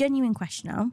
genuine question now.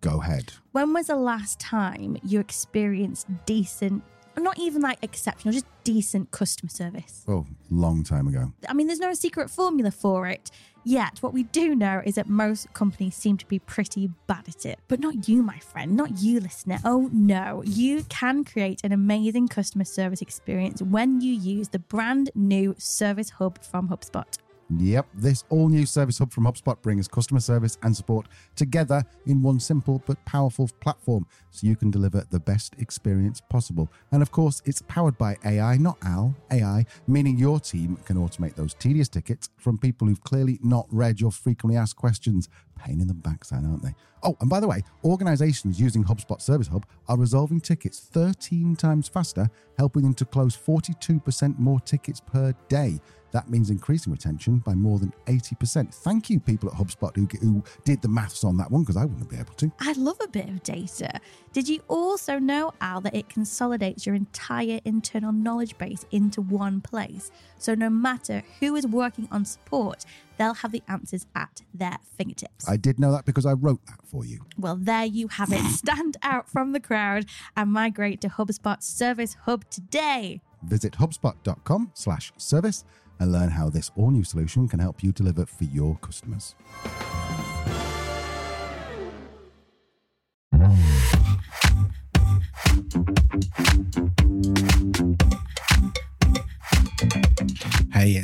Go ahead. When was the last time you experienced decent, not even like exceptional, just decent customer service? Oh, long time ago. I mean, there's no secret formula for it. Yet, what we do know is that most companies seem to be pretty bad at it. But not you, my friend, not you, listener. Oh no, you can create an amazing customer service experience when you use the brand new Service Hub from HubSpot. Yep, this all new Service Hub from HubSpot brings customer service and support together in one simple but powerful platform so you can deliver the best experience possible. And of course, it's powered by AI, not Al, AI, meaning your team can automate those tedious tickets from people who've clearly not read your frequently asked questions. Pain in the backside, aren't they? Oh, and by the way, organizations using HubSpot Service Hub are resolving tickets 13 times faster, helping them to close 42% more tickets per day. That means increasing retention by more than 80%. Thank you, people at HubSpot who, who did the maths on that one, because I wouldn't be able to. I love a bit of data. Did you also know, Al, that it consolidates your entire internal knowledge base into one place? So no matter who is working on support, they'll have the answers at their fingertips. I did know that because I wrote that for you. Well, there you have it. Stand out from the crowd and migrate to HubSpot Service Hub today. Visit hubspot.com slash service and learn how this all new solution can help you deliver for your customers.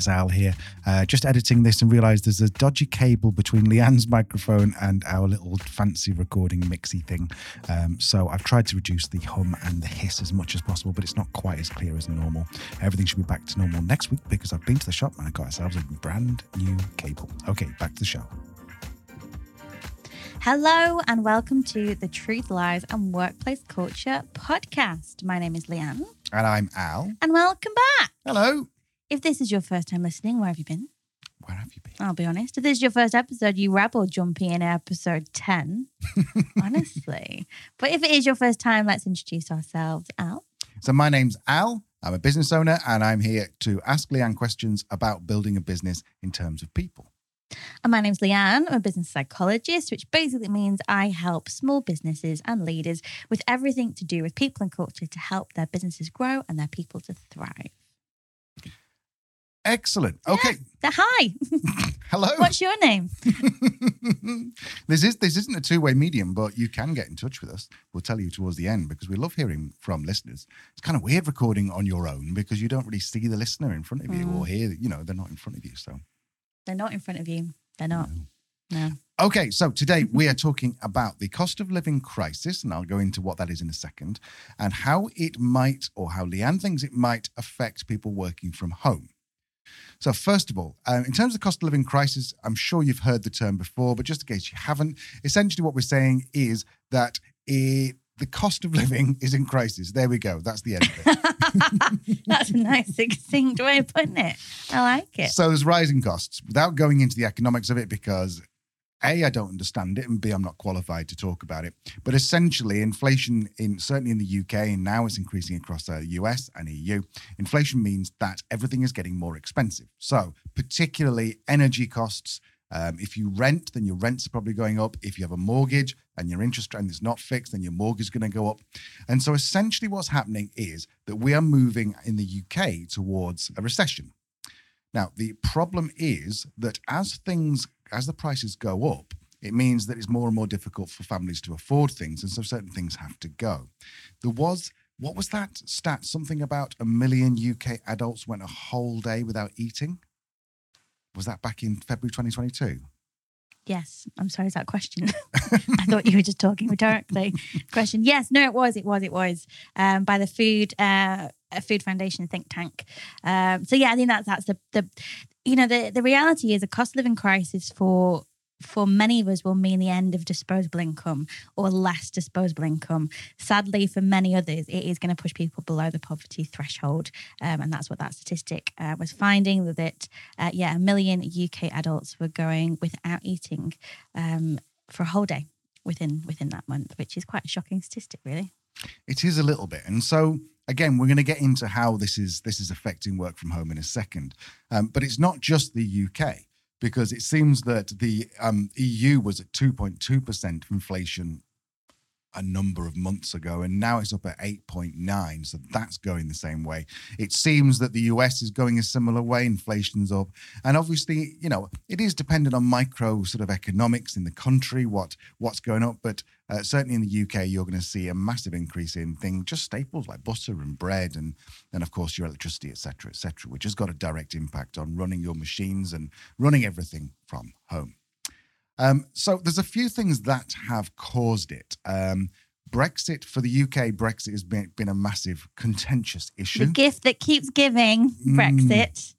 It's Al here. Uh, just editing this and realised there's a dodgy cable between Leanne's microphone and our little fancy recording mixy thing. Um, so I've tried to reduce the hum and the hiss as much as possible, but it's not quite as clear as normal. Everything should be back to normal next week because I've been to the shop and I got ourselves a brand new cable. Okay, back to the show. Hello and welcome to the Truth, Lies and Workplace Culture podcast. My name is Leanne. And I'm Al. And welcome back. Hello. If this is your first time listening, where have you been? Where have you been? I'll be honest. If this is your first episode, you rebel jumping in episode 10. Honestly. But if it is your first time, let's introduce ourselves. Al. So my name's Al. I'm a business owner and I'm here to ask Leanne questions about building a business in terms of people. And my name's Leanne. I'm a business psychologist, which basically means I help small businesses and leaders with everything to do with people and culture to help their businesses grow and their people to thrive. Excellent. Okay. Yeah. Hi. Hello. What's your name? this is this isn't a two-way medium, but you can get in touch with us. We'll tell you towards the end because we love hearing from listeners. It's kind of weird recording on your own because you don't really see the listener in front of you Mm. or hear, you know, they're not in front of you. So They're not in front of you. They're not. No. Okay, so today we are talking about the cost of living crisis, and I'll go into what that is in a second, and how it might, or how Leanne thinks it might affect people working from home. So, first of all, um, in terms of the cost of living crisis, I'm sure you've heard the term before, but just in case you haven't, essentially what we're saying is that it, the cost of living is in crisis. There we go. That's the end of it. That's a nice succinct way of putting it. I like it. So there's rising costs without going into the economics of it because A, I don't understand it, and B, I'm not qualified to talk about it. But essentially, inflation in certainly in the UK and now it's increasing across the US and EU. Inflation means that everything is getting more expensive. So particularly energy costs. Um, if you rent, then your rents are probably going up. If you have a mortgage and your interest rate is not fixed, then your mortgage is going to go up. And so essentially, what's happening is that we are moving in the UK towards a recession. Now, the problem is that as things, as the prices go up, it means that it's more and more difficult for families to afford things. And so certain things have to go. There was, what was that stat? Something about a million UK adults went a whole day without eating. Was that back in February 2022? Yes. I'm sorry, is that question? I thought you were just talking rhetorically. question. Yes, no, it was, it was, it was. Um, by the food uh food foundation think tank. Um, so yeah, I think that's that's the the you know, the the reality is a cost of living crisis for for many of us will mean the end of disposable income or less disposable income. Sadly, for many others, it is going to push people below the poverty threshold, um, and that's what that statistic uh, was finding that uh, yeah, a million UK adults were going without eating um, for a whole day within within that month, which is quite a shocking statistic, really. It is a little bit, and so again, we're going to get into how this is this is affecting work from home in a second. Um, but it's not just the UK. Because it seems that the um, EU was at 2.2% inflation a number of months ago, and now it's up at 8.9. So that's going the same way. It seems that the US is going a similar way. Inflation's up, and obviously, you know, it is dependent on micro sort of economics in the country, what what's going up. But uh, certainly in the UK, you're going to see a massive increase in things, just staples like butter and bread, and and of course your electricity, etc., etc., which has got a direct impact on running your machines and running everything from home. Um, so there's a few things that have caused it. Um, Brexit for the UK, Brexit has been, been a massive contentious issue. The gift that keeps giving, Mm. Brexit.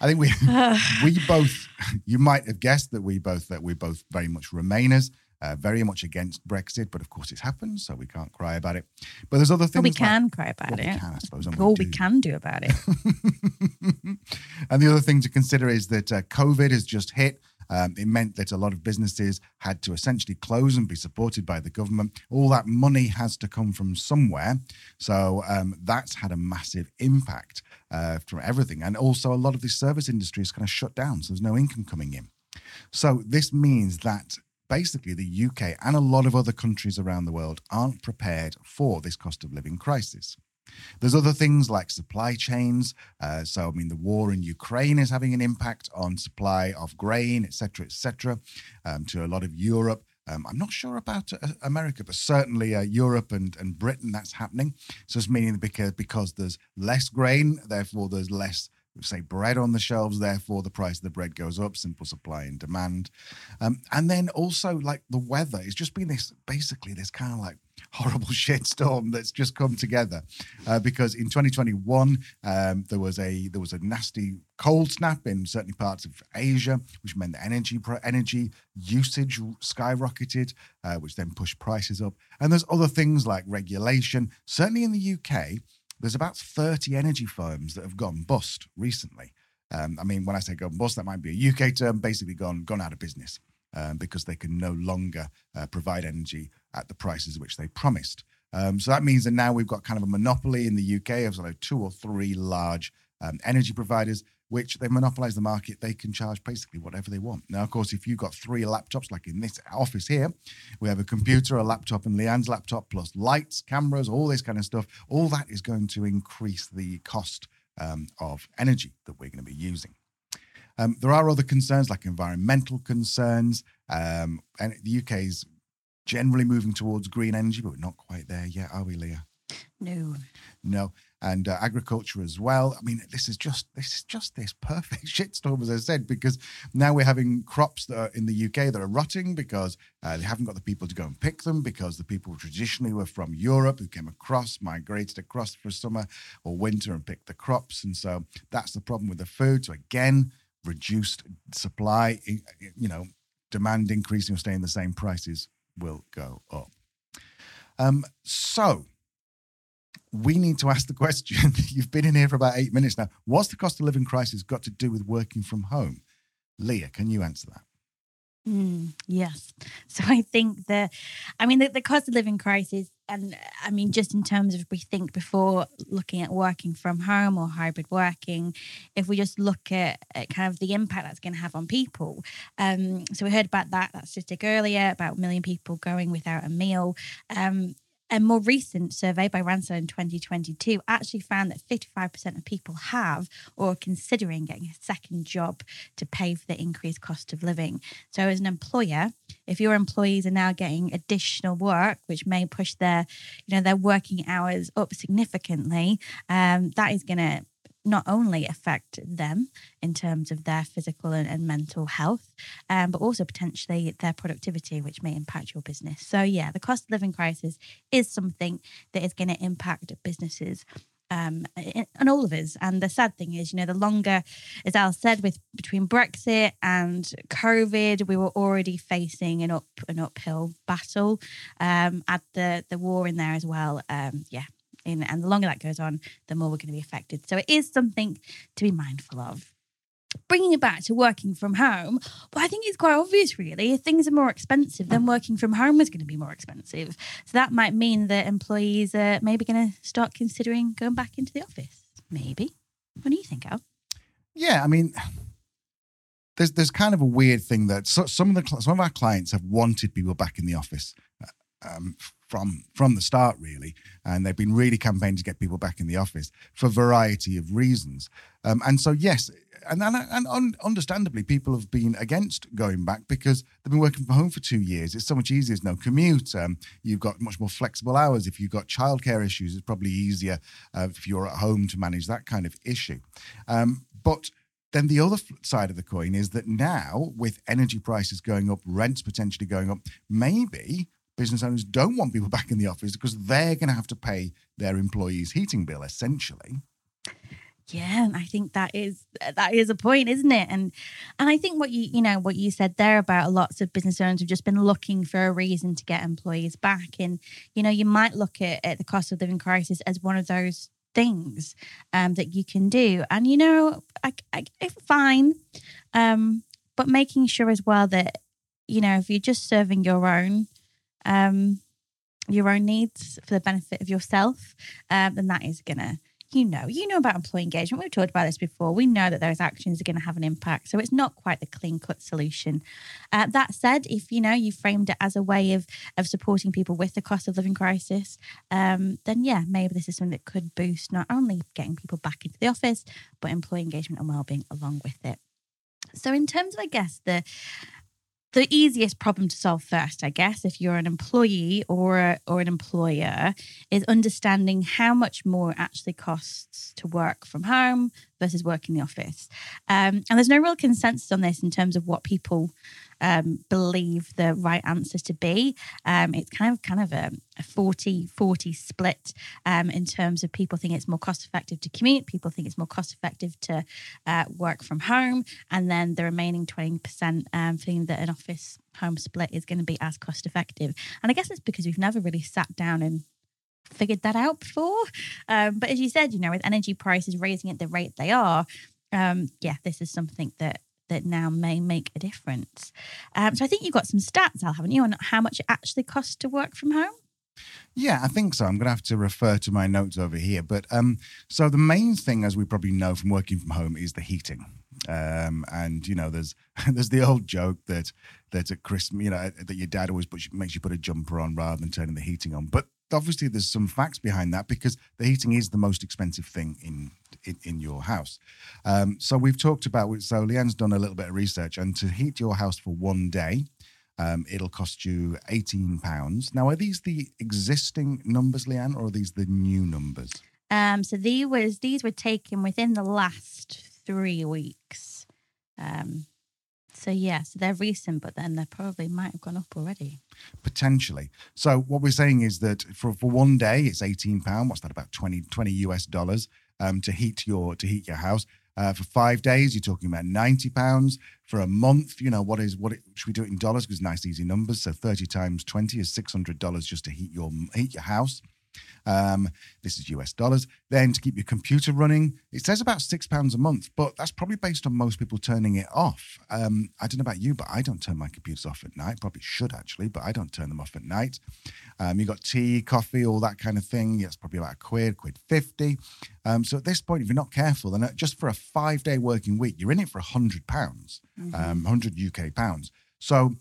I think we we both you might have guessed that we both that we're both very much Remainers, uh, very much against Brexit, but of course it's happened, so we can't cry about it. But there's other things Well, we like- can cry about well, we can, I suppose. All we do. can do about it. and the other thing to consider is that uh, COVID has just hit. Um, it meant that a lot of businesses had to essentially close and be supported by the government. All that money has to come from somewhere. So um, that's had a massive impact uh, from everything. And also, a lot of the service industry is kind of shut down. So there's no income coming in. So this means that basically the UK and a lot of other countries around the world aren't prepared for this cost of living crisis. There's other things like supply chains. Uh, so, I mean, the war in Ukraine is having an impact on supply of grain, et cetera, et cetera, um, to a lot of Europe. Um, I'm not sure about uh, America, but certainly uh, Europe and, and Britain, that's happening. So it's meaning because, because there's less grain, therefore there's less, say, bread on the shelves, therefore the price of the bread goes up, simple supply and demand. Um, and then also, like the weather, it's just been this basically this kind of like horrible shitstorm that's just come together uh, because in 2021 um, there was a there was a nasty cold snap in certain parts of Asia, which meant that energy energy usage skyrocketed, uh, which then pushed prices up. And there's other things like regulation. Certainly in the UK, there's about 30 energy firms that have gone bust recently. Um, I mean, when I say gone bust, that might be a UK term, basically gone gone out of business um, because they can no longer uh, provide energy at the prices which they promised. Um, so that means that now we've got kind of a monopoly in the UK of sort of two or three large um, energy providers, which they monopolize the market. They can charge basically whatever they want. Now, of course, if you've got three laptops, like in this office here, we have a computer, a laptop, and Leanne's laptop, plus lights, cameras, all this kind of stuff. All that is going to increase the cost um, of energy that we're going to be using. Um, there are other concerns like environmental concerns, um, and the UK is generally moving towards green energy, but we're not quite there yet, are we, Leah? No. No, and uh, agriculture as well. I mean, this is just this is just this perfect shitstorm, as I said, because now we're having crops that are in the UK that are rotting because uh, they haven't got the people to go and pick them because the people traditionally were from Europe who came across, migrated across for summer or winter and picked the crops, and so that's the problem with the food. So again, reduced supply, you know, demand increasing or staying the same, prices will go up. Um, so we need to ask the question. You've been in here for about eight minutes now. What's the cost of living crisis got to do with working from home? Leah, can you answer that? Mm, yes. So I think the, I mean, the, the cost of living crisis, and I mean, just in terms of we think before looking at working from home or hybrid working, if we just look at, at kind of the impact that's going to have on people. Um, so we heard about that, that statistic earlier about a million people going without a meal. Um, a more recent survey by Randstad in 2022 actually found that 55% of people have or are considering getting a second job to pay for the increased cost of living. So, as an employer, if your employees are now getting additional work, which may push their, you know, their working hours up significantly, um, that is going to not only affect them in terms of their physical and, and mental health, um, but also potentially their productivity, which may impact your business. So, yeah, the cost of living crisis is something that is going to impact businesses um, and all of us. And the sad thing is, you know, the longer, as Al said, with between Brexit and COVID, we were already facing an up an uphill battle. Um, add the the war in there as well. Um, yeah. In, and the longer that goes on, the more we're going to be affected. So it is something to be mindful of. Bringing it back to working from home, well, I think it's quite obvious, really. If things are more expensive, then working from home is going to be more expensive. So that might mean that employees are maybe going to start considering going back into the office. Maybe. What do you think, Al? Yeah, I mean, there's there's kind of a weird thing that so, some of the some of our clients have wanted people back in the office um, from from the start, really, and they've been really campaigning to get people back in the office for a variety of reasons. Um, and so, yes, and and, and un- understandably, people have been against going back because they've been working from home for two years. It's so much easier. There's no commute. Um, you've got much more flexible hours. If you've got childcare issues, it's probably easier uh, if you're at home to manage that kind of issue. Um, but then the other side of the coin is that now, with energy prices going up, rents potentially going up, maybe business owners don't want people back in the office because they're going to have to pay their employees' heating bill, essentially. Yeah, I think that is that is a point, isn't it? And and I think what you you know what you said there about lots of business owners have just been looking for a reason to get employees back, and you know you might look at, at the cost of living crisis as one of those things um, that you can do, and you know I, I, fine, um, but making sure as well that you know if you're just serving your own um, your own needs for the benefit of yourself, um, then that is gonna you know, you know about employee engagement. We've talked about this before. We know that those actions are going to have an impact. So it's not quite the clean cut solution. Uh, that said, if you know you framed it as a way of of supporting people with the cost of living crisis, um, then yeah, maybe this is something that could boost not only getting people back into the office, but employee engagement and well-being along with it. So in terms of, I guess the the easiest problem to solve first, I guess, if you're an employee or or an employer, is understanding how much more it actually costs to work from home versus work in the office. Um, and there's no real consensus on this in terms of what people um, believe the right answer to be. Um, it's kind of kind of a, a 40 40 split um, in terms of people think it's more cost effective to commute, people think it's more cost effective to uh, work from home, and then the remaining 20% um, think that an office home split is going to be as cost effective. And I guess it's because we've never really sat down and figured that out before. Um, but as you said, you know, with energy prices raising at the rate they are, um, yeah, this is something that that now may make a difference. Um, so I think you've got some stats, Al, haven't you, on how much it actually costs to work from home? Yeah, I think so. I'm going to have to refer to my notes over here. But um, so the main thing, as we probably know from working from home, is the heating. Um, and you know, there's there's the old joke that that at Christmas, you know, that your dad always puts, makes you put a jumper on rather than turning the heating on. But obviously there's some facts behind that because the heating is the most expensive thing in in, in your house. Um, so we've talked about so Leanne's done a little bit of research, and to heat your house for one day, um, it'll cost you eighteen pounds. Now, are these the existing numbers, Leanne, or are these the new numbers? Um, so these was these were taken within the last three weeks. Um, so yeah, so they're recent, but then they probably might have gone up already. Potentially. So what we're saying is that for, for one day, it's eighteen pound. What's that? About 20, 20 US dollars um, to heat your to heat your house. Uh, for five days, you're talking about ninety pounds. For a month, you know what is what? It, should we do it in dollars? Because nice easy numbers. So thirty times twenty is six hundred dollars just to heat your heat your house. Um, this is US dollars. Then to keep your computer running, it says about six pounds a month, but that's probably based on most people turning it off. Um, I don't know about you, but I don't turn my computers off at night. Probably should actually, but I don't turn them off at night. Um, you got tea, coffee, all that kind of thing. Yeah, it's probably about a quid, quid fifty. Um, so at this point, if you're not careful, then just for a five day working week, you're in it for a hundred pounds, um, hundred UK pounds. So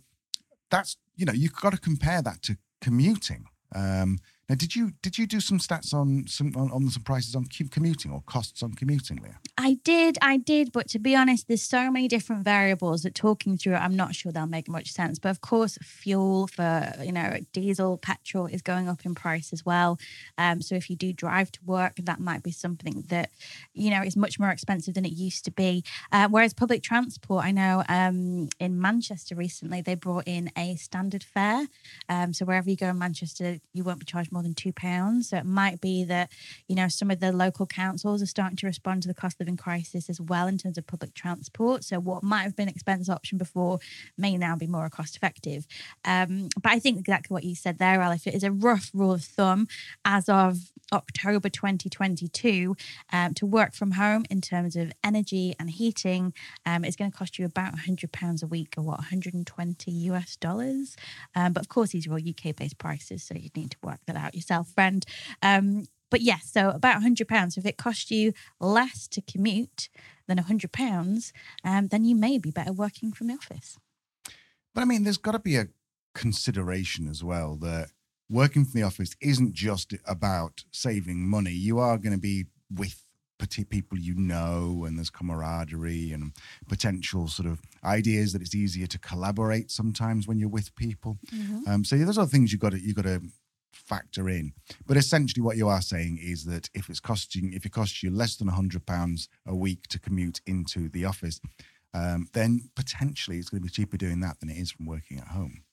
that's you know you've got to compare that to commuting. Um, now, did you did you do some stats on some on, on some prices on commuting or costs on commuting, Leah? I did, I did, but to be honest, there's so many different variables that talking through it, I'm not sure they'll make much sense. But of course, fuel for you know diesel, petrol is going up in price as well. Um, so if you do drive to work, that might be something that you know is much more expensive than it used to be. Uh, whereas public transport, I know um, in Manchester recently they brought in a standard fare. Um, so wherever you go in Manchester, you won't be charged more than two pounds. So it might be that you know some of the local councils are starting to respond to the cost of living crisis as well in terms of public transport. So what might have been an expensive option before may now be more cost effective. Um, but I think exactly what you said there, Alif, it is a rough rule of thumb as of October 2022 um, to work from home in terms of energy and heating um, is going to cost you about 100 pounds a week or what 120 US dollars. Um, but of course, these are all UK based prices, so you'd need to work that out yourself, friend. Um, but yes, so about hundred pounds. If it costs you less to commute than hundred pounds, um, then you may be better working from the office. But I mean, there's got to be a consideration as well that working from the office isn't just about saving money. You are going to be with people you know, and there's camaraderie and potential sort of ideas that it's easier to collaborate sometimes when you're with people. Mm-hmm. Um, so those are things you got to you got to factor in. But essentially, what you are saying is that if it's costing if it costs you less than hundred pounds a week to commute into the office, um, then potentially it's going to be cheaper doing that than it is from working at home.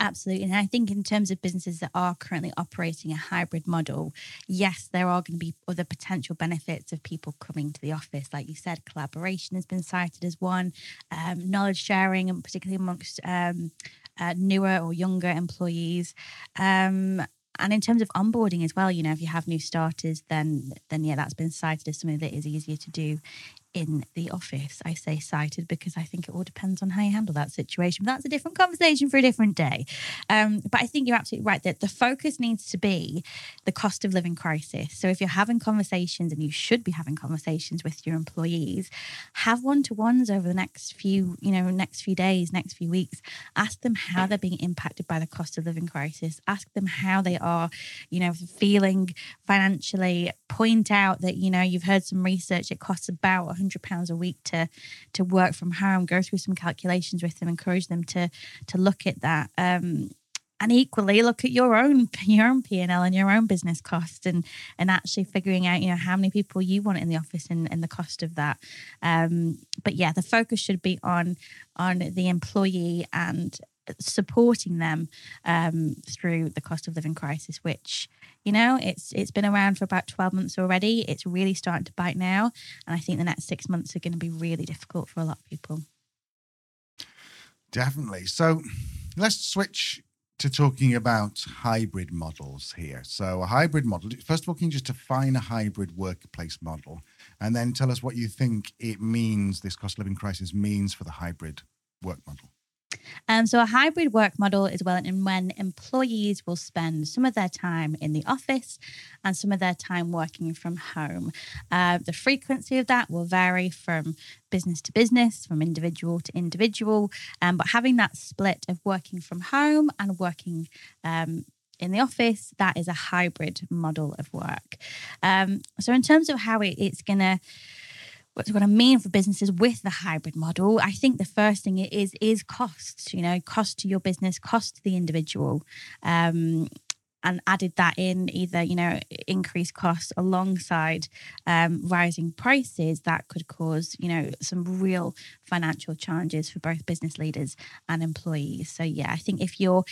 Absolutely. And I think in terms of businesses that are currently operating a hybrid model, yes, there are going to be other potential benefits of people coming to the office. Like you said, collaboration has been cited as one, um, knowledge sharing, and particularly amongst um, uh, newer or younger employees. Um, and in terms of onboarding as well, you know, if you have new starters, then then yeah, that's been cited as something that is easier to do in the office. I say cited because I think it all depends on how you handle that situation. But that's a different conversation for a different day. Um, but I think you're absolutely right that the focus needs to be the cost of living crisis. So if you're having conversations, and you should be having conversations with your employees, have one to ones over the next few, you know, next few days, next few weeks. Ask them how they're being impacted by the cost of living crisis. Ask them how they are, you know, feeling financially. Point out that you know you've heard some research. It costs about hundred pounds a week to to work from home. Go through some calculations with them. Encourage them to to look at that. Um, and equally look at your own your own P&L and your own business cost and and actually figuring out you know how many people you want in the office and, and the cost of that um, but yeah the focus should be on on the employee and supporting them um, through the cost of living crisis which you know it's it's been around for about 12 months already. It's really starting to bite now and i think the next six months are going to be really difficult for a lot of people. Definitely. So let's switch to talking about hybrid models here. So a hybrid model first of all can you just define a hybrid workplace model? And then tell us what you think it means this cost of living crisis means for the hybrid work model um, so, a hybrid work model is and when employees will spend some of their time in the office and some of their time working from home. Uh, the frequency of that will vary from business to business, from individual to individual, um, but having that split of working from home and working um, in the office, that is a hybrid model of work. Um, so, in terms of how it, it's going to what's going to mean for businesses with the hybrid model. I think the first thing is is costs you know cost to your business cost to the individual. Um, and added that in either you know increased costs alongside um, rising prices that could cause you know some real financial challenges for both business leaders and employees. So yeah i think if you're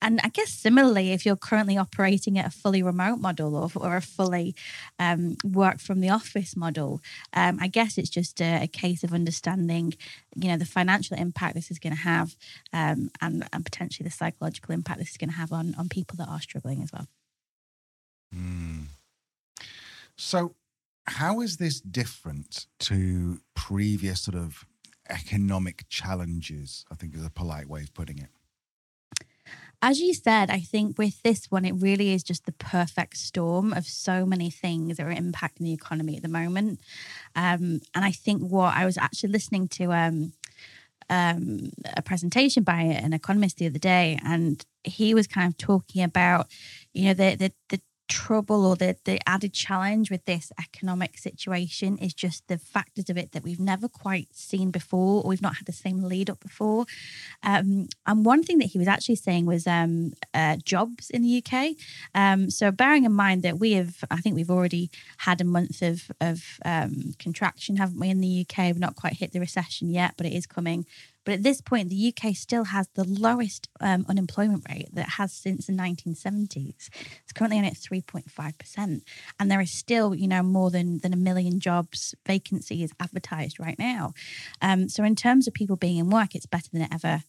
and I guess similarly, if you're currently operating at a fully remote model or, or a fully um, work from the office model, um, I guess it's just a, a, case of understanding, you know, the financial impact this is going to have, um, and, and potentially the psychological impact this is going to have on on people that are struggling as well. Mm. So, how is this different to previous sort of economic challenges? I think is a polite way of putting it as you said, I think with this one, it really is just the perfect storm of so many things that are impacting the economy at the moment. Um, and I think what I was actually listening to um, um, a presentation by an economist the other day, and he was kind of talking about, you know, the the, the trouble or the, the added challenge with this economic situation is just the factors of it that we've never quite seen before or we've not had the same lead up before. Um, and one thing that he was actually saying was um, uh, jobs in the UK. Um, so bearing in mind that we have, I think we've already had a month of, of um, contraction, haven't we, in the UK? We've not quite hit the recession yet, but it is coming. But at this point, the UK still has the lowest um, unemployment rate that has since the 1970s. It's currently only at 3.5%. And there is still, you know, more than, than a million jobs vacancies advertised right now. Um, so in terms of people being in work, it's better than it ever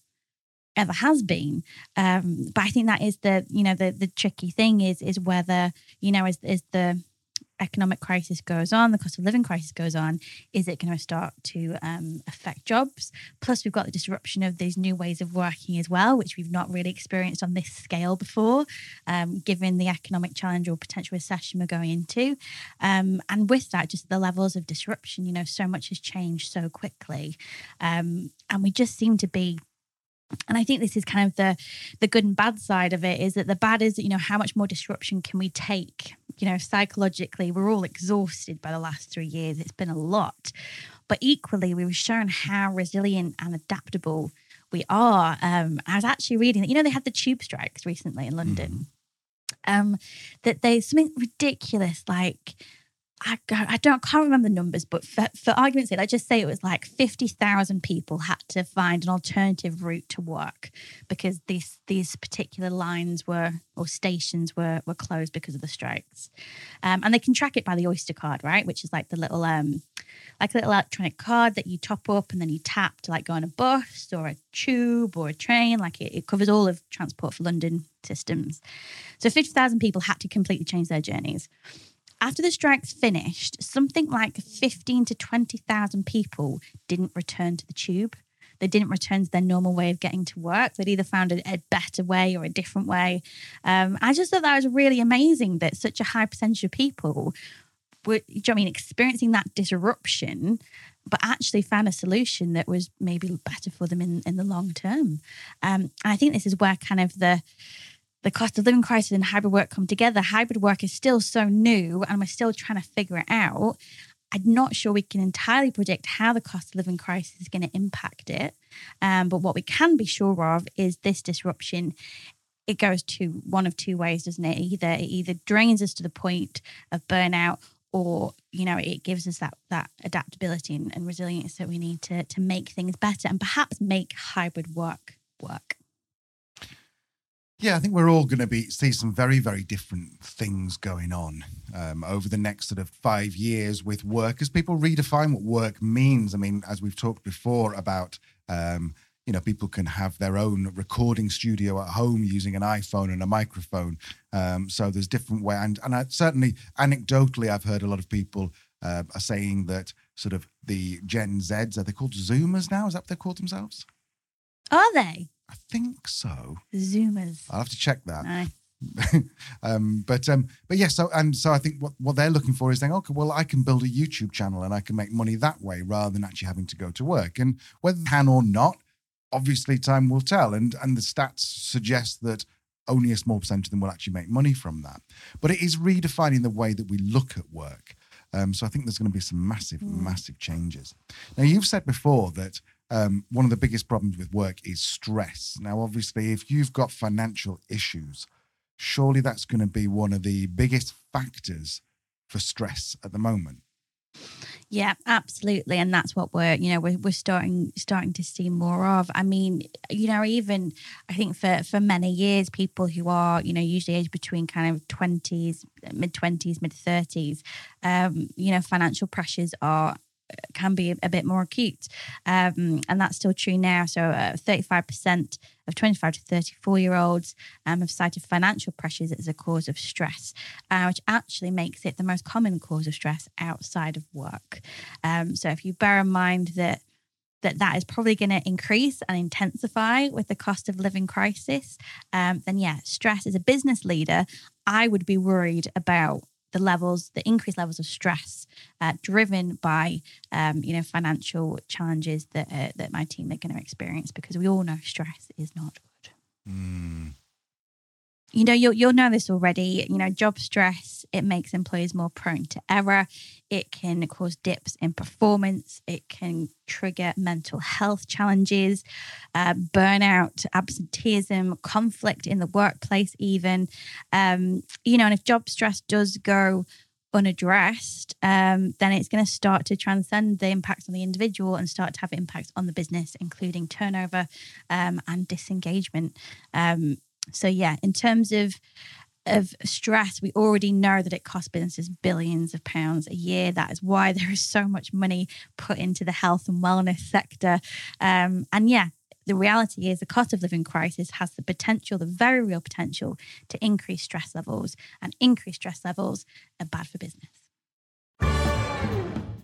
ever has been. Um, but I think that is the, you know, the the tricky thing is is whether, you know, is is the economic crisis goes on, the cost of living crisis goes on, is it going to start to um, affect jobs? Plus, we've got the disruption of these new ways of working as well, which we've not really experienced on this scale before, um, given the economic challenge or potential recession we're going into. Um, and with that, just the levels of disruption, you know, so much has changed so quickly. Um, and we just seem to be and I think this is kind of the the good and bad side of it is that the bad is that you know how much more disruption can we take? You know psychologically we're all exhausted by the last three years. It's been a lot. But equally we were shown how resilient and adaptable we are. Um, I was actually reading that you know they had the tube strikes recently in London? Mm. um, that they something ridiculous like I, I don't can't remember the numbers, but for, for argument's sake, let's just say it was like fifty thousand people had to find an alternative route to work because these these particular lines were or stations were were closed because of the strikes, um, and they can track it by the Oyster card, right? Which is like the little um like a little electronic card that you top up and then you tap to like go on a bus or a tube or a train. Like it, it covers all of transport for London systems. So fifty thousand people had to completely change their journeys after the strikes finished, something like 15 to 20,000 people didn't return to the tube. They didn't return to their normal way of getting to work. They'd either found a, a better way or a different way. Um, I just thought that was really amazing that such a high percentage of people were, you know I mean, experiencing that disruption, but actually found a solution that was maybe better for them in, in the long term. Um, and I think this is where kind of the the cost of living crisis and hybrid work come together. Hybrid work is still so new and we're still trying to figure it out. I'm not sure we can entirely predict how the cost of living crisis is going to impact it. Um, but what we can be sure of is this disruption. It goes to one of two ways, doesn't it? Either it either drains us to the point of burnout, or you know, it gives us that that adaptability and, and resilience that we need to to make things better and perhaps make hybrid work work. Yeah, I think we're all going to be see some very, very different things going on um, over the next sort of five years with work as people redefine what work means. I mean, as we've talked before about, um, you know, people can have their own recording studio at home using an iPhone and a microphone. Um, so there's different way, and and I, certainly anecdotally, I've heard a lot of people uh, are saying that sort of the Gen Zs are they called Zoomers now? Is that what they call themselves? Are they? Think so. Zoomers. I'll have to check that. um, but um, but yes, yeah, so and so I think what, what they're looking for is saying, okay, well, I can build a YouTube channel and I can make money that way rather than actually having to go to work. And whether can or not, obviously time will tell. And and the stats suggest that only a small percentage of them will actually make money from that. But it is redefining the way that we look at work. Um, so I think there's going to be some massive, mm. massive changes. Now you've said before that um, one of the biggest problems with work is stress. Now, obviously, if you've got financial issues, surely that's going to be one of the biggest factors for stress at the moment. Yeah, absolutely, and that's what we're you know we're, we're starting starting to see more of. I mean, you know, even I think for for many years, people who are you know usually aged between kind of twenties, mid twenties, mid thirties, um, you know, financial pressures are can be a bit more acute. Um, and that's still true now. So, uh, 35% of 25 to 34 year olds um, have cited financial pressures as a cause of stress, uh, which actually makes it the most common cause of stress outside of work. Um, so, if you bear in mind that that that is probably going to increase and intensify with the cost of living crisis, um, then yeah, stress as a business leader, I would be worried about the levels, the increased levels of stress uh, driven by, um, you know, financial challenges that uh, that my team are going to experience because we all know stress is not good. Mm you know you'll, you'll know this already you know job stress it makes employees more prone to error. It can cause dips in performance. It can trigger mental health challenges uh, burnout absenteeism conflict in the workplace even. Um, you know and if job stress does go unaddressed um, then it's going to start to transcend the impacts on the individual and start to have impacts on the business including turnover um, and disengagement. Um, so yeah, in terms of of stress, we already know that it costs businesses billions of pounds a year. That is why there is so much money put into the health and wellness sector. Um, and yeah, the reality is the cost of living crisis has the potential, the very real potential, to increase stress levels, and increased stress levels are bad for business.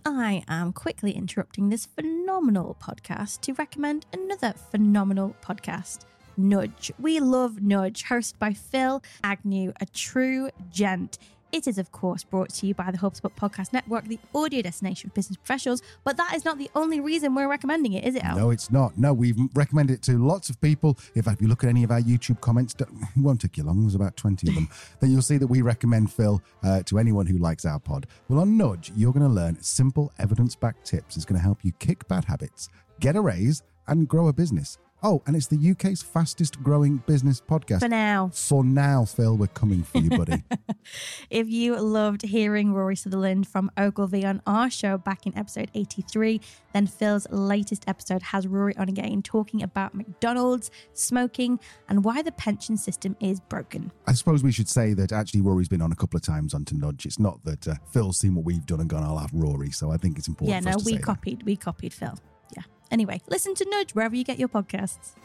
I am quickly interrupting this phenomenal podcast to recommend another phenomenal podcast. Nudge. We love Nudge, hosted by Phil Agnew, a true gent. It is, of course, brought to you by the HubSpot Podcast Network, the audio destination for business professionals. But that is not the only reason we're recommending it, is it, Al? No, it's not. No, we've recommended it to lots of people. Fact, if you look at any of our YouTube comments, it won't take you long. There's about 20 of them. then you'll see that we recommend Phil uh, to anyone who likes our pod. Well, on Nudge, you're going to learn simple evidence backed tips. It's going to help you kick bad habits, get a raise, and grow a business. Oh, and it's the UK's fastest growing business podcast. For now. For now, Phil, we're coming for you, buddy. if you loved hearing Rory Sutherland from Ogilvy on our show back in episode 83, then Phil's latest episode has Rory on again talking about McDonald's, smoking, and why the pension system is broken. I suppose we should say that actually Rory's been on a couple of times on to Nudge. It's not that uh, Phil's seen what we've done and gone, I'll have Rory. So I think it's important. Yeah, no, we copied. That. We copied Phil. Anyway, listen to Nudge wherever you get your podcasts.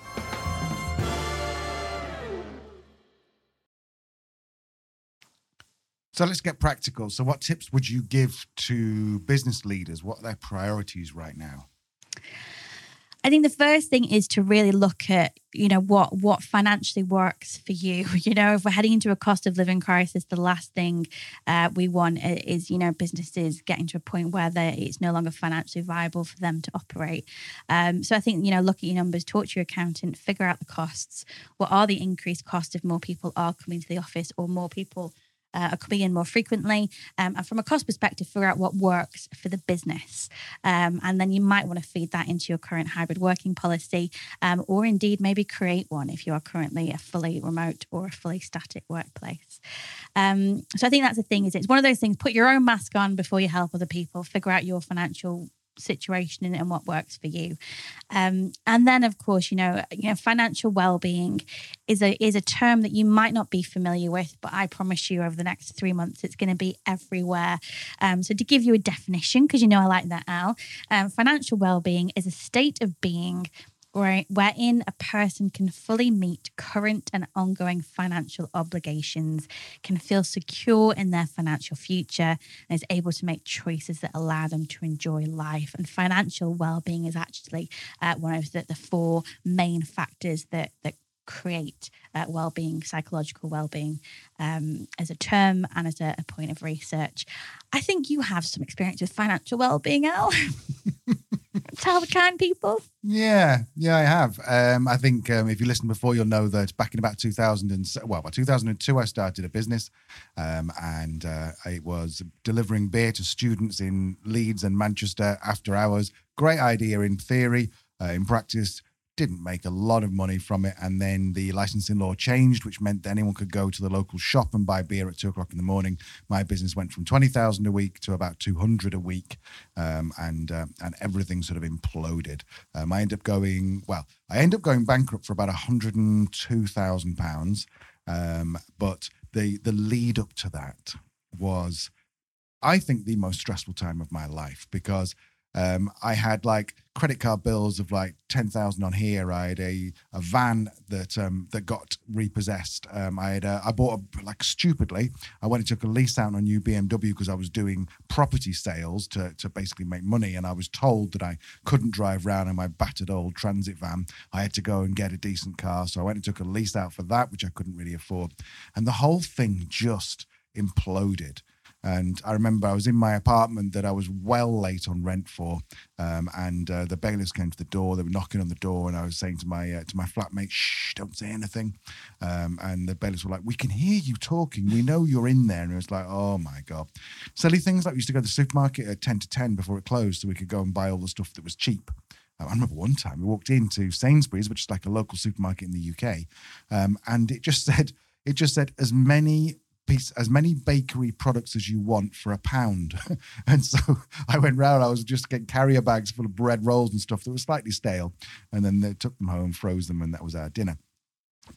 So let's get practical. So, what tips would you give to business leaders? What are their priorities right now? I think the first thing is to really look at, you know, what what financially works for you. You know, if we're heading into a cost of living crisis, the last thing uh, we want is, you know, businesses getting to a point where it's no longer financially viable for them to operate. Um, so I think, you know, look at your numbers, talk to your accountant, figure out the costs. What are the increased costs if more people are coming to the office or more people uh, are coming in more frequently. Um, and from a cost perspective, figure out what works for the business. Um, and then you might want to feed that into your current hybrid working policy, um, or indeed maybe create one if you are currently a fully remote or a fully static workplace. Um, so I think that's the thing is it's one of those things, put your own mask on before you help other people, figure out your financial situation and, and what works for you. Um, and then, of course, you know, you know, financial well-being is a is a term that you might not be familiar with, but I promise you, over the next three months, it's going to be everywhere. Um, so, to give you a definition, because you know I like that, Al, um, financial well-being is a state of being wherein a person can fully meet current and ongoing financial obligations, can feel secure in their financial future, and is able to make choices that allow them to enjoy life. And financial well-being is actually uh, one of the, the four main factors that that create uh, well-being, psychological well-being, um, as a term and as a, a, point of research. I think you have some experience with financial well-being, Al. Tell the kind people. Yeah, yeah, I have. Um, I think um, if you listened before, you'll know that back in about 2000 and well, by 2002, I started a business, um, and uh, it was delivering beer to students in Leeds and Manchester after hours. Great idea in theory. Uh, in practice, didn't make a lot of money from it. And then the licensing law changed, which meant that anyone could go to the local shop and buy beer at two o'clock in the morning. My business went from 20,000 a week to about 200 a week. Um, and, uh, and everything sort of imploded. Um, I ended up going, well, I ended up going bankrupt for about 102,000 pounds. Um, but the, the lead up to that was, I think, the most stressful time of my life because um, I had like credit card bills of like ten thousand on here. I had a, a van that um, that got repossessed. Um, I had a, I bought a, like stupidly. I went and took a lease out on a new BMW because I was doing property sales to to basically make money, and I was told that I couldn't drive around in my battered old transit van. I had to go and get a decent car, so I went and took a lease out for that, which I couldn't really afford, and the whole thing just imploded. And I remember I was in my apartment that I was well late on rent for, um, and uh, the bailiffs came to the door. They were knocking on the door, and I was saying to my uh, to my flatmate, "Shh, don't say anything." Um, and the bailiffs were like, "We can hear you talking. We know you're in there." And it was like, "Oh my god!" Silly things like we used to go to the supermarket at ten to ten before it closed, so we could go and buy all the stuff that was cheap. Um, I remember one time we walked into Sainsbury's, which is like a local supermarket in the UK, um, and it just said it just said as many piece as many bakery products as you want for a pound. and so I went round, I was just getting carrier bags full of bread rolls and stuff that were slightly stale. And then they took them home, froze them, and that was our dinner.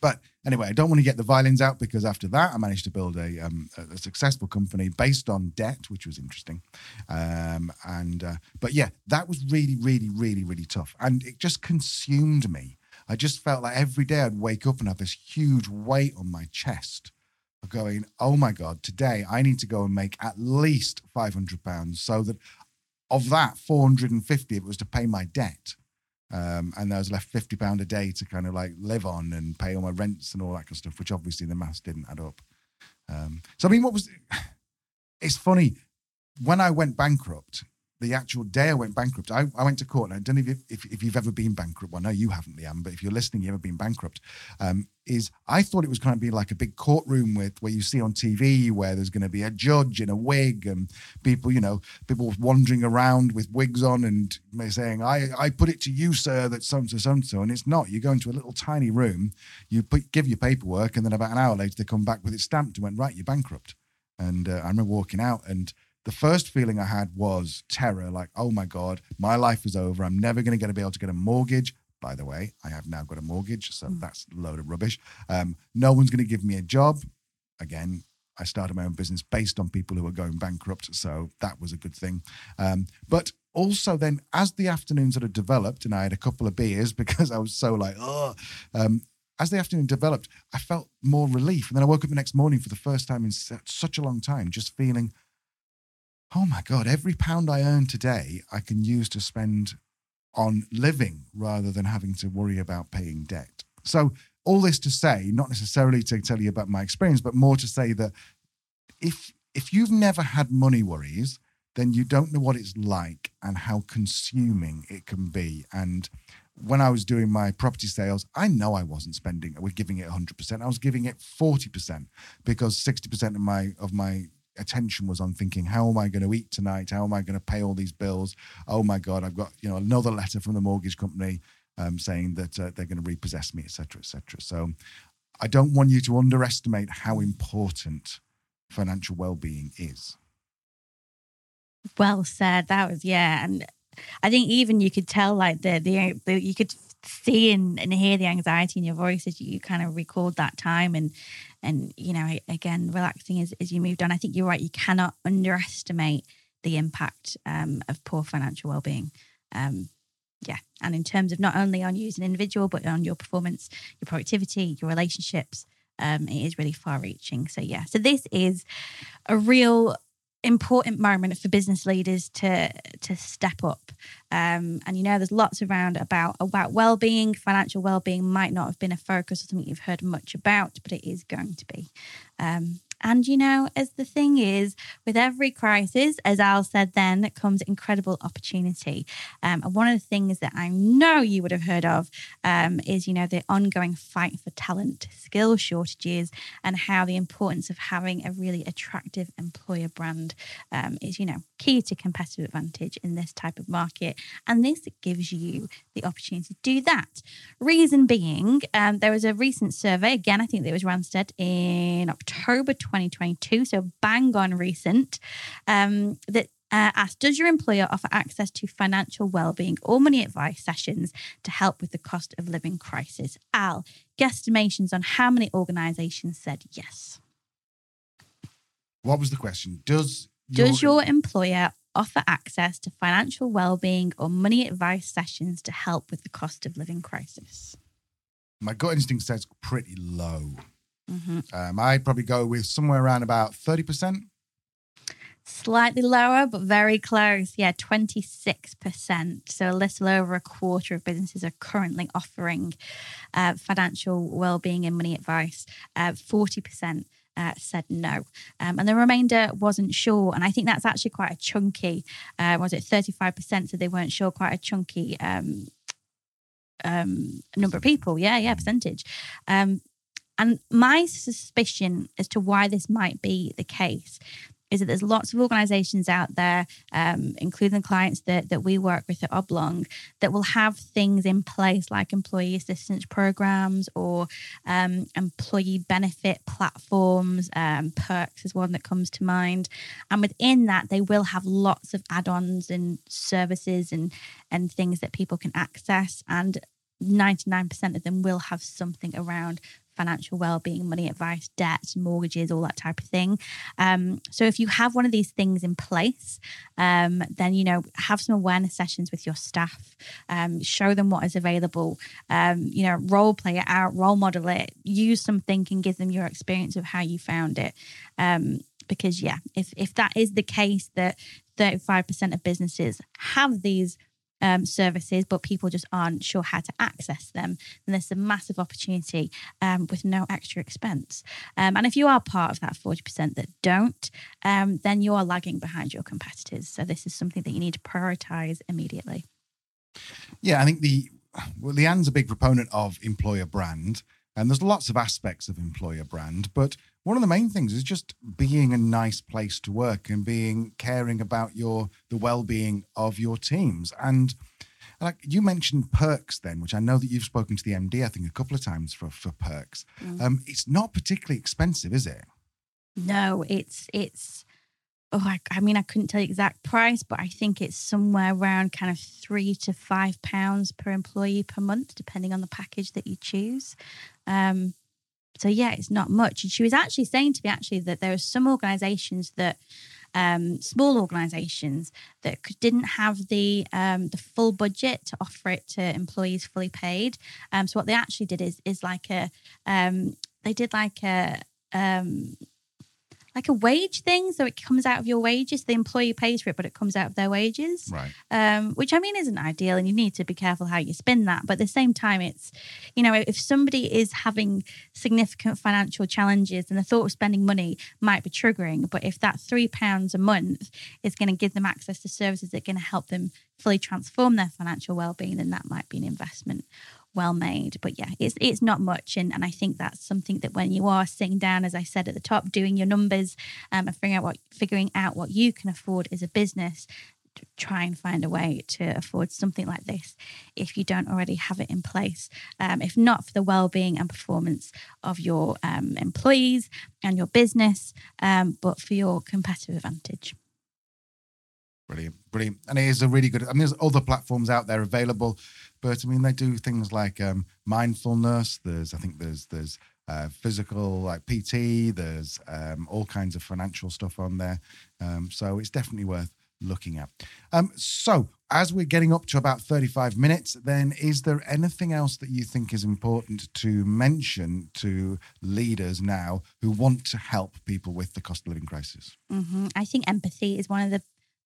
But anyway, I don't want to get the violins out because after that, I managed to build a, um, a successful company based on debt, which was interesting. Um, and uh, but yeah, that was really, really, really, really tough, and it just consumed me. I just felt like every day I'd wake up and have this huge weight on my chest going, oh my God, today I need to go and make at least £500 so that of that, 450 it was to pay my debt. Um, and I was left fifty pound a day to kind of like live on and pay all my rents and all that kind of stuff, which obviously the maths didn't add up. Um, so I mean, what was? It's funny when I went bankrupt. The actual day I went bankrupt, I, I went to court. And I don't know if, you, if, if you've ever been bankrupt. Well, no, you haven't, Liam, But if you're listening, you've ever been bankrupt. Um, is I thought it was going to be like a big courtroom with where you see on TV, where there's going to be a judge in a wig and people, you know, people wandering around with wigs on and saying, "I I put it to you, sir, that so and so so and so," and it's not. You go into a little tiny room, you put, give your paperwork, and then about an hour later they come back with it stamped and went, "Right, you're bankrupt." And uh, I remember walking out, and the first feeling I had was terror like, oh my God, my life is over. I'm never going to be able to get a mortgage. By the way, I have now got a mortgage, so Mm. that's a load of rubbish. Um, no one's going to give me a job. Again, I started my own business based on people who were going bankrupt, so that was a good thing. Um, but also, then as the afternoon sort of developed, and I had a couple of beers because I was so like, oh, um, as the afternoon developed, I felt more relief. And then I woke up the next morning for the first time in such a long time, just feeling, oh my God, every pound I earn today, I can use to spend on living rather than having to worry about paying debt. So, all this to say, not necessarily to tell you about my experience, but more to say that if if you've never had money worries, then you don't know what it's like and how consuming it can be. And when I was doing my property sales, I know I wasn't spending, we're giving it 100%. I was giving it 40% because 60% of my of my attention was on thinking, how am I going to eat tonight? How am I going to pay all these bills? Oh my God, I've got you know another letter from the mortgage company um, saying that uh, they're going to repossess me, etc., etc. So I don't want you to underestimate how important financial well-being is. Well said. That was yeah, and I think even you could tell like the the, the you could see and, and hear the anxiety in your voice as you kind of recalled that time and and you know again relaxing as, as you moved on. I think you're right. You cannot underestimate the impact um, of poor financial well-being. Um, yeah, and in terms of not only on you as an individual, but on your performance, your productivity, your relationships, um, it is really far-reaching. So yeah, so this is a real important moment for business leaders to to step up. Um, and you know there's lots around about about well-being. Financial well-being might not have been a focus or something you've heard much about but it is going to be. Um, and you know as the thing is with every crisis as al said then comes incredible opportunity um, and one of the things that i know you would have heard of um, is you know the ongoing fight for talent skill shortages and how the importance of having a really attractive employer brand um, is, you know, key to competitive advantage in this type of market. And this gives you the opportunity to do that. Reason being, um, there was a recent survey, again, I think it was Randstad in October 2022, so bang on recent, um, that uh, asked Does your employer offer access to financial well-being or money advice sessions to help with the cost of living crisis? Al, guesstimations on how many organizations said yes. What was the question? Does Does your employer offer access to financial well-being or money advice sessions to help with the cost of living crisis? my gut instinct says pretty low. Hmm Um, I'd probably go with somewhere around about thirty percent. Slightly lower, but very close. Yeah, 26%. So a little over a quarter of businesses are currently offering uh, financial well-being and money advice. Uh, 40% uh, said no. Um, and the remainder wasn't sure. And I think that's actually quite a chunky, uh, was it 35% said they weren't sure, quite a chunky um, um, number of people. Yeah, yeah, percentage. Um, and my suspicion as to why this might be the case is that there's lots of organizations out there, um, including clients that, that we work with at Oblong, that will have things in place like employee assistance programs or um, employee benefit platforms. Um, Pirkx is one that comes to mind. And within that, they will have lots of add ons and services and, and things that people can access. And 99% of them will have something around financial well-being money advice debt mortgages all that type of thing. Um, so if you have one of these things in place um, then you know have some awareness sessions with your staff. Um, show them what is available. Um, you know role play it out role model it. Use something and give them your experience of how you found it. Um, because yeah if if that is the case that 35% of businesses have these um, services, but people just aren't sure how to access them. And there's a massive opportunity um, with no extra expense. Um, and if you are part of that 40% that don't, um, then you are lagging behind your competitors. So this is something that you need to prioritize immediately. Yeah, I think the well, Leanne's a big proponent of employer brand, and there's lots of aspects of employer brand, but one of the main things is just being a nice place to work and being caring about your the well-being of your teams. And like you mentioned Pirkx then, which I know that you've spoken to the MD, I think, a couple of times for for Pirkx. Mm. Um, it's not particularly expensive, is it? No, it's it's oh I, I mean I couldn't tell you exact price, but I think it's somewhere around kind of three to five pounds per employee per month, depending on the package that you choose. Um, so yeah, it's not much. And she was actually saying to me actually that there are some organisations that um, small organisations that didn't have the um, the full budget to offer it to employees fully paid. Um, so what they actually did is is like a um, they did like a um, like a wage thing. So it comes out of your wages. The employee pays for it, but it comes out of their wages. Right. Um, which I mean isn't ideal, and you need to be careful how you spin that. But at the same time, it's you know if somebody is having significant financial challenges, and the thought of spending money might be triggering. But if that three pounds a month is going to give them access to services that are going to help them fully transform their financial well-being, then that might be an investment well made. But yeah, it's it's not much, and and I think that's something that when you are sitting down, as I said at the top, doing your numbers um, and figuring out what figuring out what you can afford as a business. Try and find a way to afford something like this if you don't already have it in place. Um, if not for the well-being and performance of your um, employees and your business, um, but for your competitive advantage. Brilliant. And it is a really good. I mean, there's other platforms out there available, but I mean, they do things like um, mindfulness. There's, I think, there's there's uh, physical like PT. There's um, all kinds of financial stuff on there. Um, so it's definitely worth looking at. Um, so as we're getting up to about 35 minutes, then is there anything else that you think is important to mention to leaders now who want to help people with the cost of living crisis? hmm I think empathy is one of the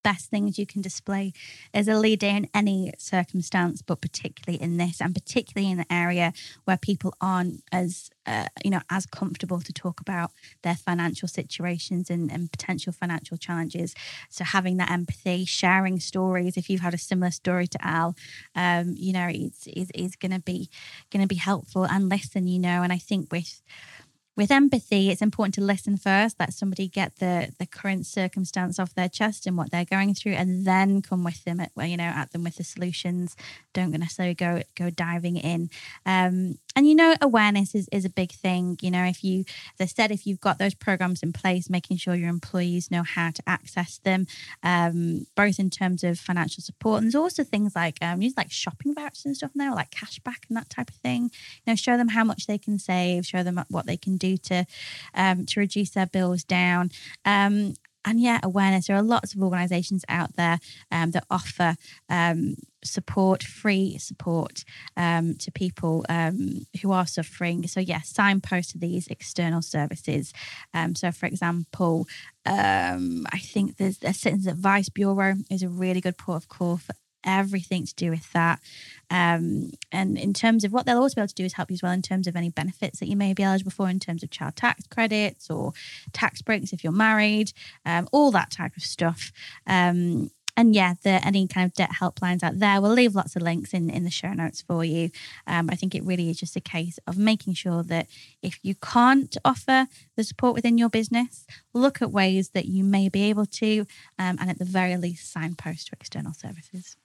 best things you can display as a leader in any circumstance, but particularly in this, and particularly in the area where people aren't as uh, you know as comfortable to talk about their financial situations and, and potential financial challenges. So having that empathy, sharing stories. If you've had a similar story to Al, um, you know it's is is going to be going to be helpful and listen. You know, and I think with with empathy, it's important to listen first, let somebody get the the current circumstance off their chest and what they're going through, and then come with them at well, you know, at them with the solutions. Don't necessarily go go diving in. Um, and you know, awareness is, is a big thing. You know, if you, as I said, if you've got those programs in place, making sure your employees know how to access them, um, both in terms of financial support and there's also things like um, use like shopping vouchers and stuff now, like cashback and that type of thing. You know, show them how much they can save, show them what they can do to um, to reduce their bills down. Um, and yeah, awareness. There are lots of organisations out there um, that offer um, support, free support um, to people um, who are suffering. So yeah, signpost to these external services. Um, so for example, um, I think there's a Citizens Advice Bureau is a really good port of call for everything to do with that. Um, and in terms of what they'll also be able to do is help you as well in terms of any benefits that you may be eligible for in terms of child tax credits or tax breaks if you're married, um, all that type of stuff. Um, and yeah, the any kind of debt helplines out there. We'll leave lots of links in, in the show notes for you. Um, I think it really is just a case of making sure that if you can't offer the support within your business, look at ways that you may be able to, um, and at the very least, signpost to external services.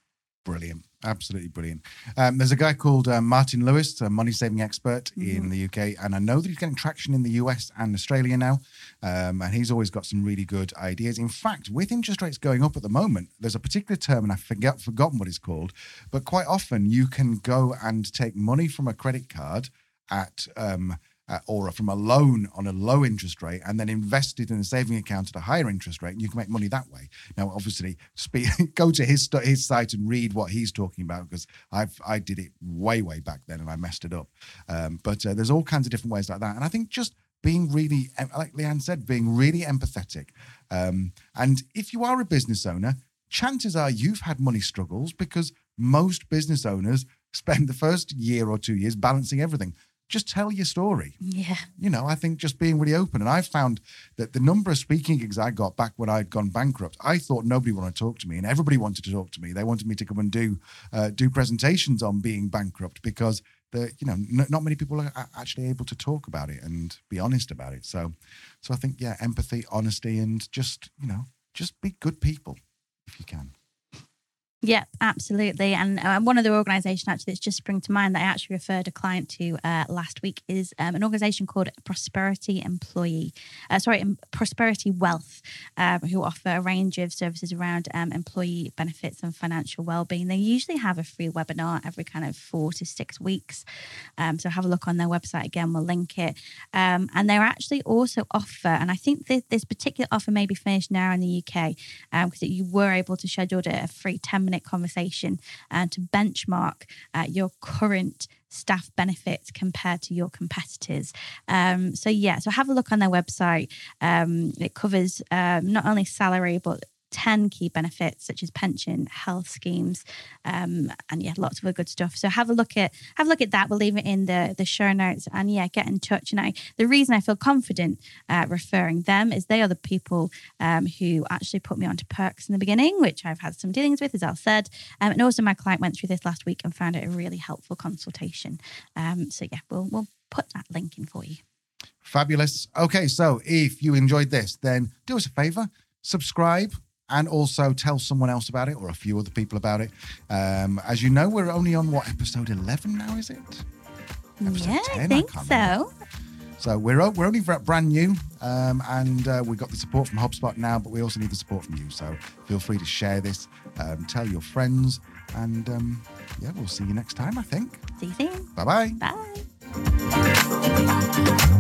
Brilliant. Absolutely brilliant. Um, there's a guy called uh, Martin Lewis, a money saving expert in the UK, and I know that he's getting traction in the US and Australia now. Um, and he's always got some really good ideas. In fact, with interest rates going up at the moment, there's a particular term, and I forget forgotten what it's called, but quite often you can go and take money from a credit card at um, uh, or from a loan on a low interest rate and then invest it in a saving account at a higher interest rate, and you can make money that way. Now, obviously, speak, go to his his site and read what he's talking about because I've I did it way way back then and I messed it up. Um, but uh, there's all kinds of different ways like that, and I think just being really, like Leanne said, being really empathetic. Um, and if you are a business owner, chances are you've had money struggles because most business owners spend the first year or two years balancing everything. Just tell your story Yeah. you know, I think just being really open. And I found that the number of speaking gigs I got back when I'd gone bankrupt, I thought nobody wanted to talk to me, and everybody wanted to talk to me. They wanted me to come and do uh, do presentations on being bankrupt because the you know n- not many people are actually able to talk about it and be honest about it. So, so I think yeah, empathy, honesty, and just you know, just be good people if you can. Yeah, absolutely. And uh, one of the organisation actually that's just spring to mind that I actually referred a client to uh, last week is um, an organisation called Prosperity Employee, uh, sorry, um, Prosperity Wealth, um, who offer a range of services around um, employee benefits and financial well-being. They usually have a free webinar every kind of four to six weeks. Um, so have a look on their website again. We'll link it. Um, and they're actually also offer, and I think this, this particular offer may be finished now in the UK because you were able to schedule a free 10 minute conversation uh, to benchmark uh, your current staff benefits compared to your competitors. Um, so, yeah, so have a look on their website. Um, it covers um, not only salary, but 10 key benefits such as pension health schemes um, and yeah lots of other good stuff. So have a look at have a look at that. We'll leave it in the the show notes and yeah get in touch. And i the reason i feel confident uh, referring them is they are the people um, who actually put me onto Pirkx in the beginning which i've had some dealings with as al said. Um, and also my client went through this last week and found it a really helpful consultation. Um, so yeah we'll we'll put that link in for you. Fabulous. Okay, so if you enjoyed this, then do us a favor, subscribe. And also tell someone else about it or a few other people about it. Um, as you know, we're only on what episode 11 now, is it? Episode yeah 10, i I think can't so remember. So we're we're only brand new, um, and uh, we've got the support from HubSpot now, but we also need the support from you. So feel free to share this, um, tell your friends, and um, yeah, we'll see you next time. I think. see you soon Bye bye. bye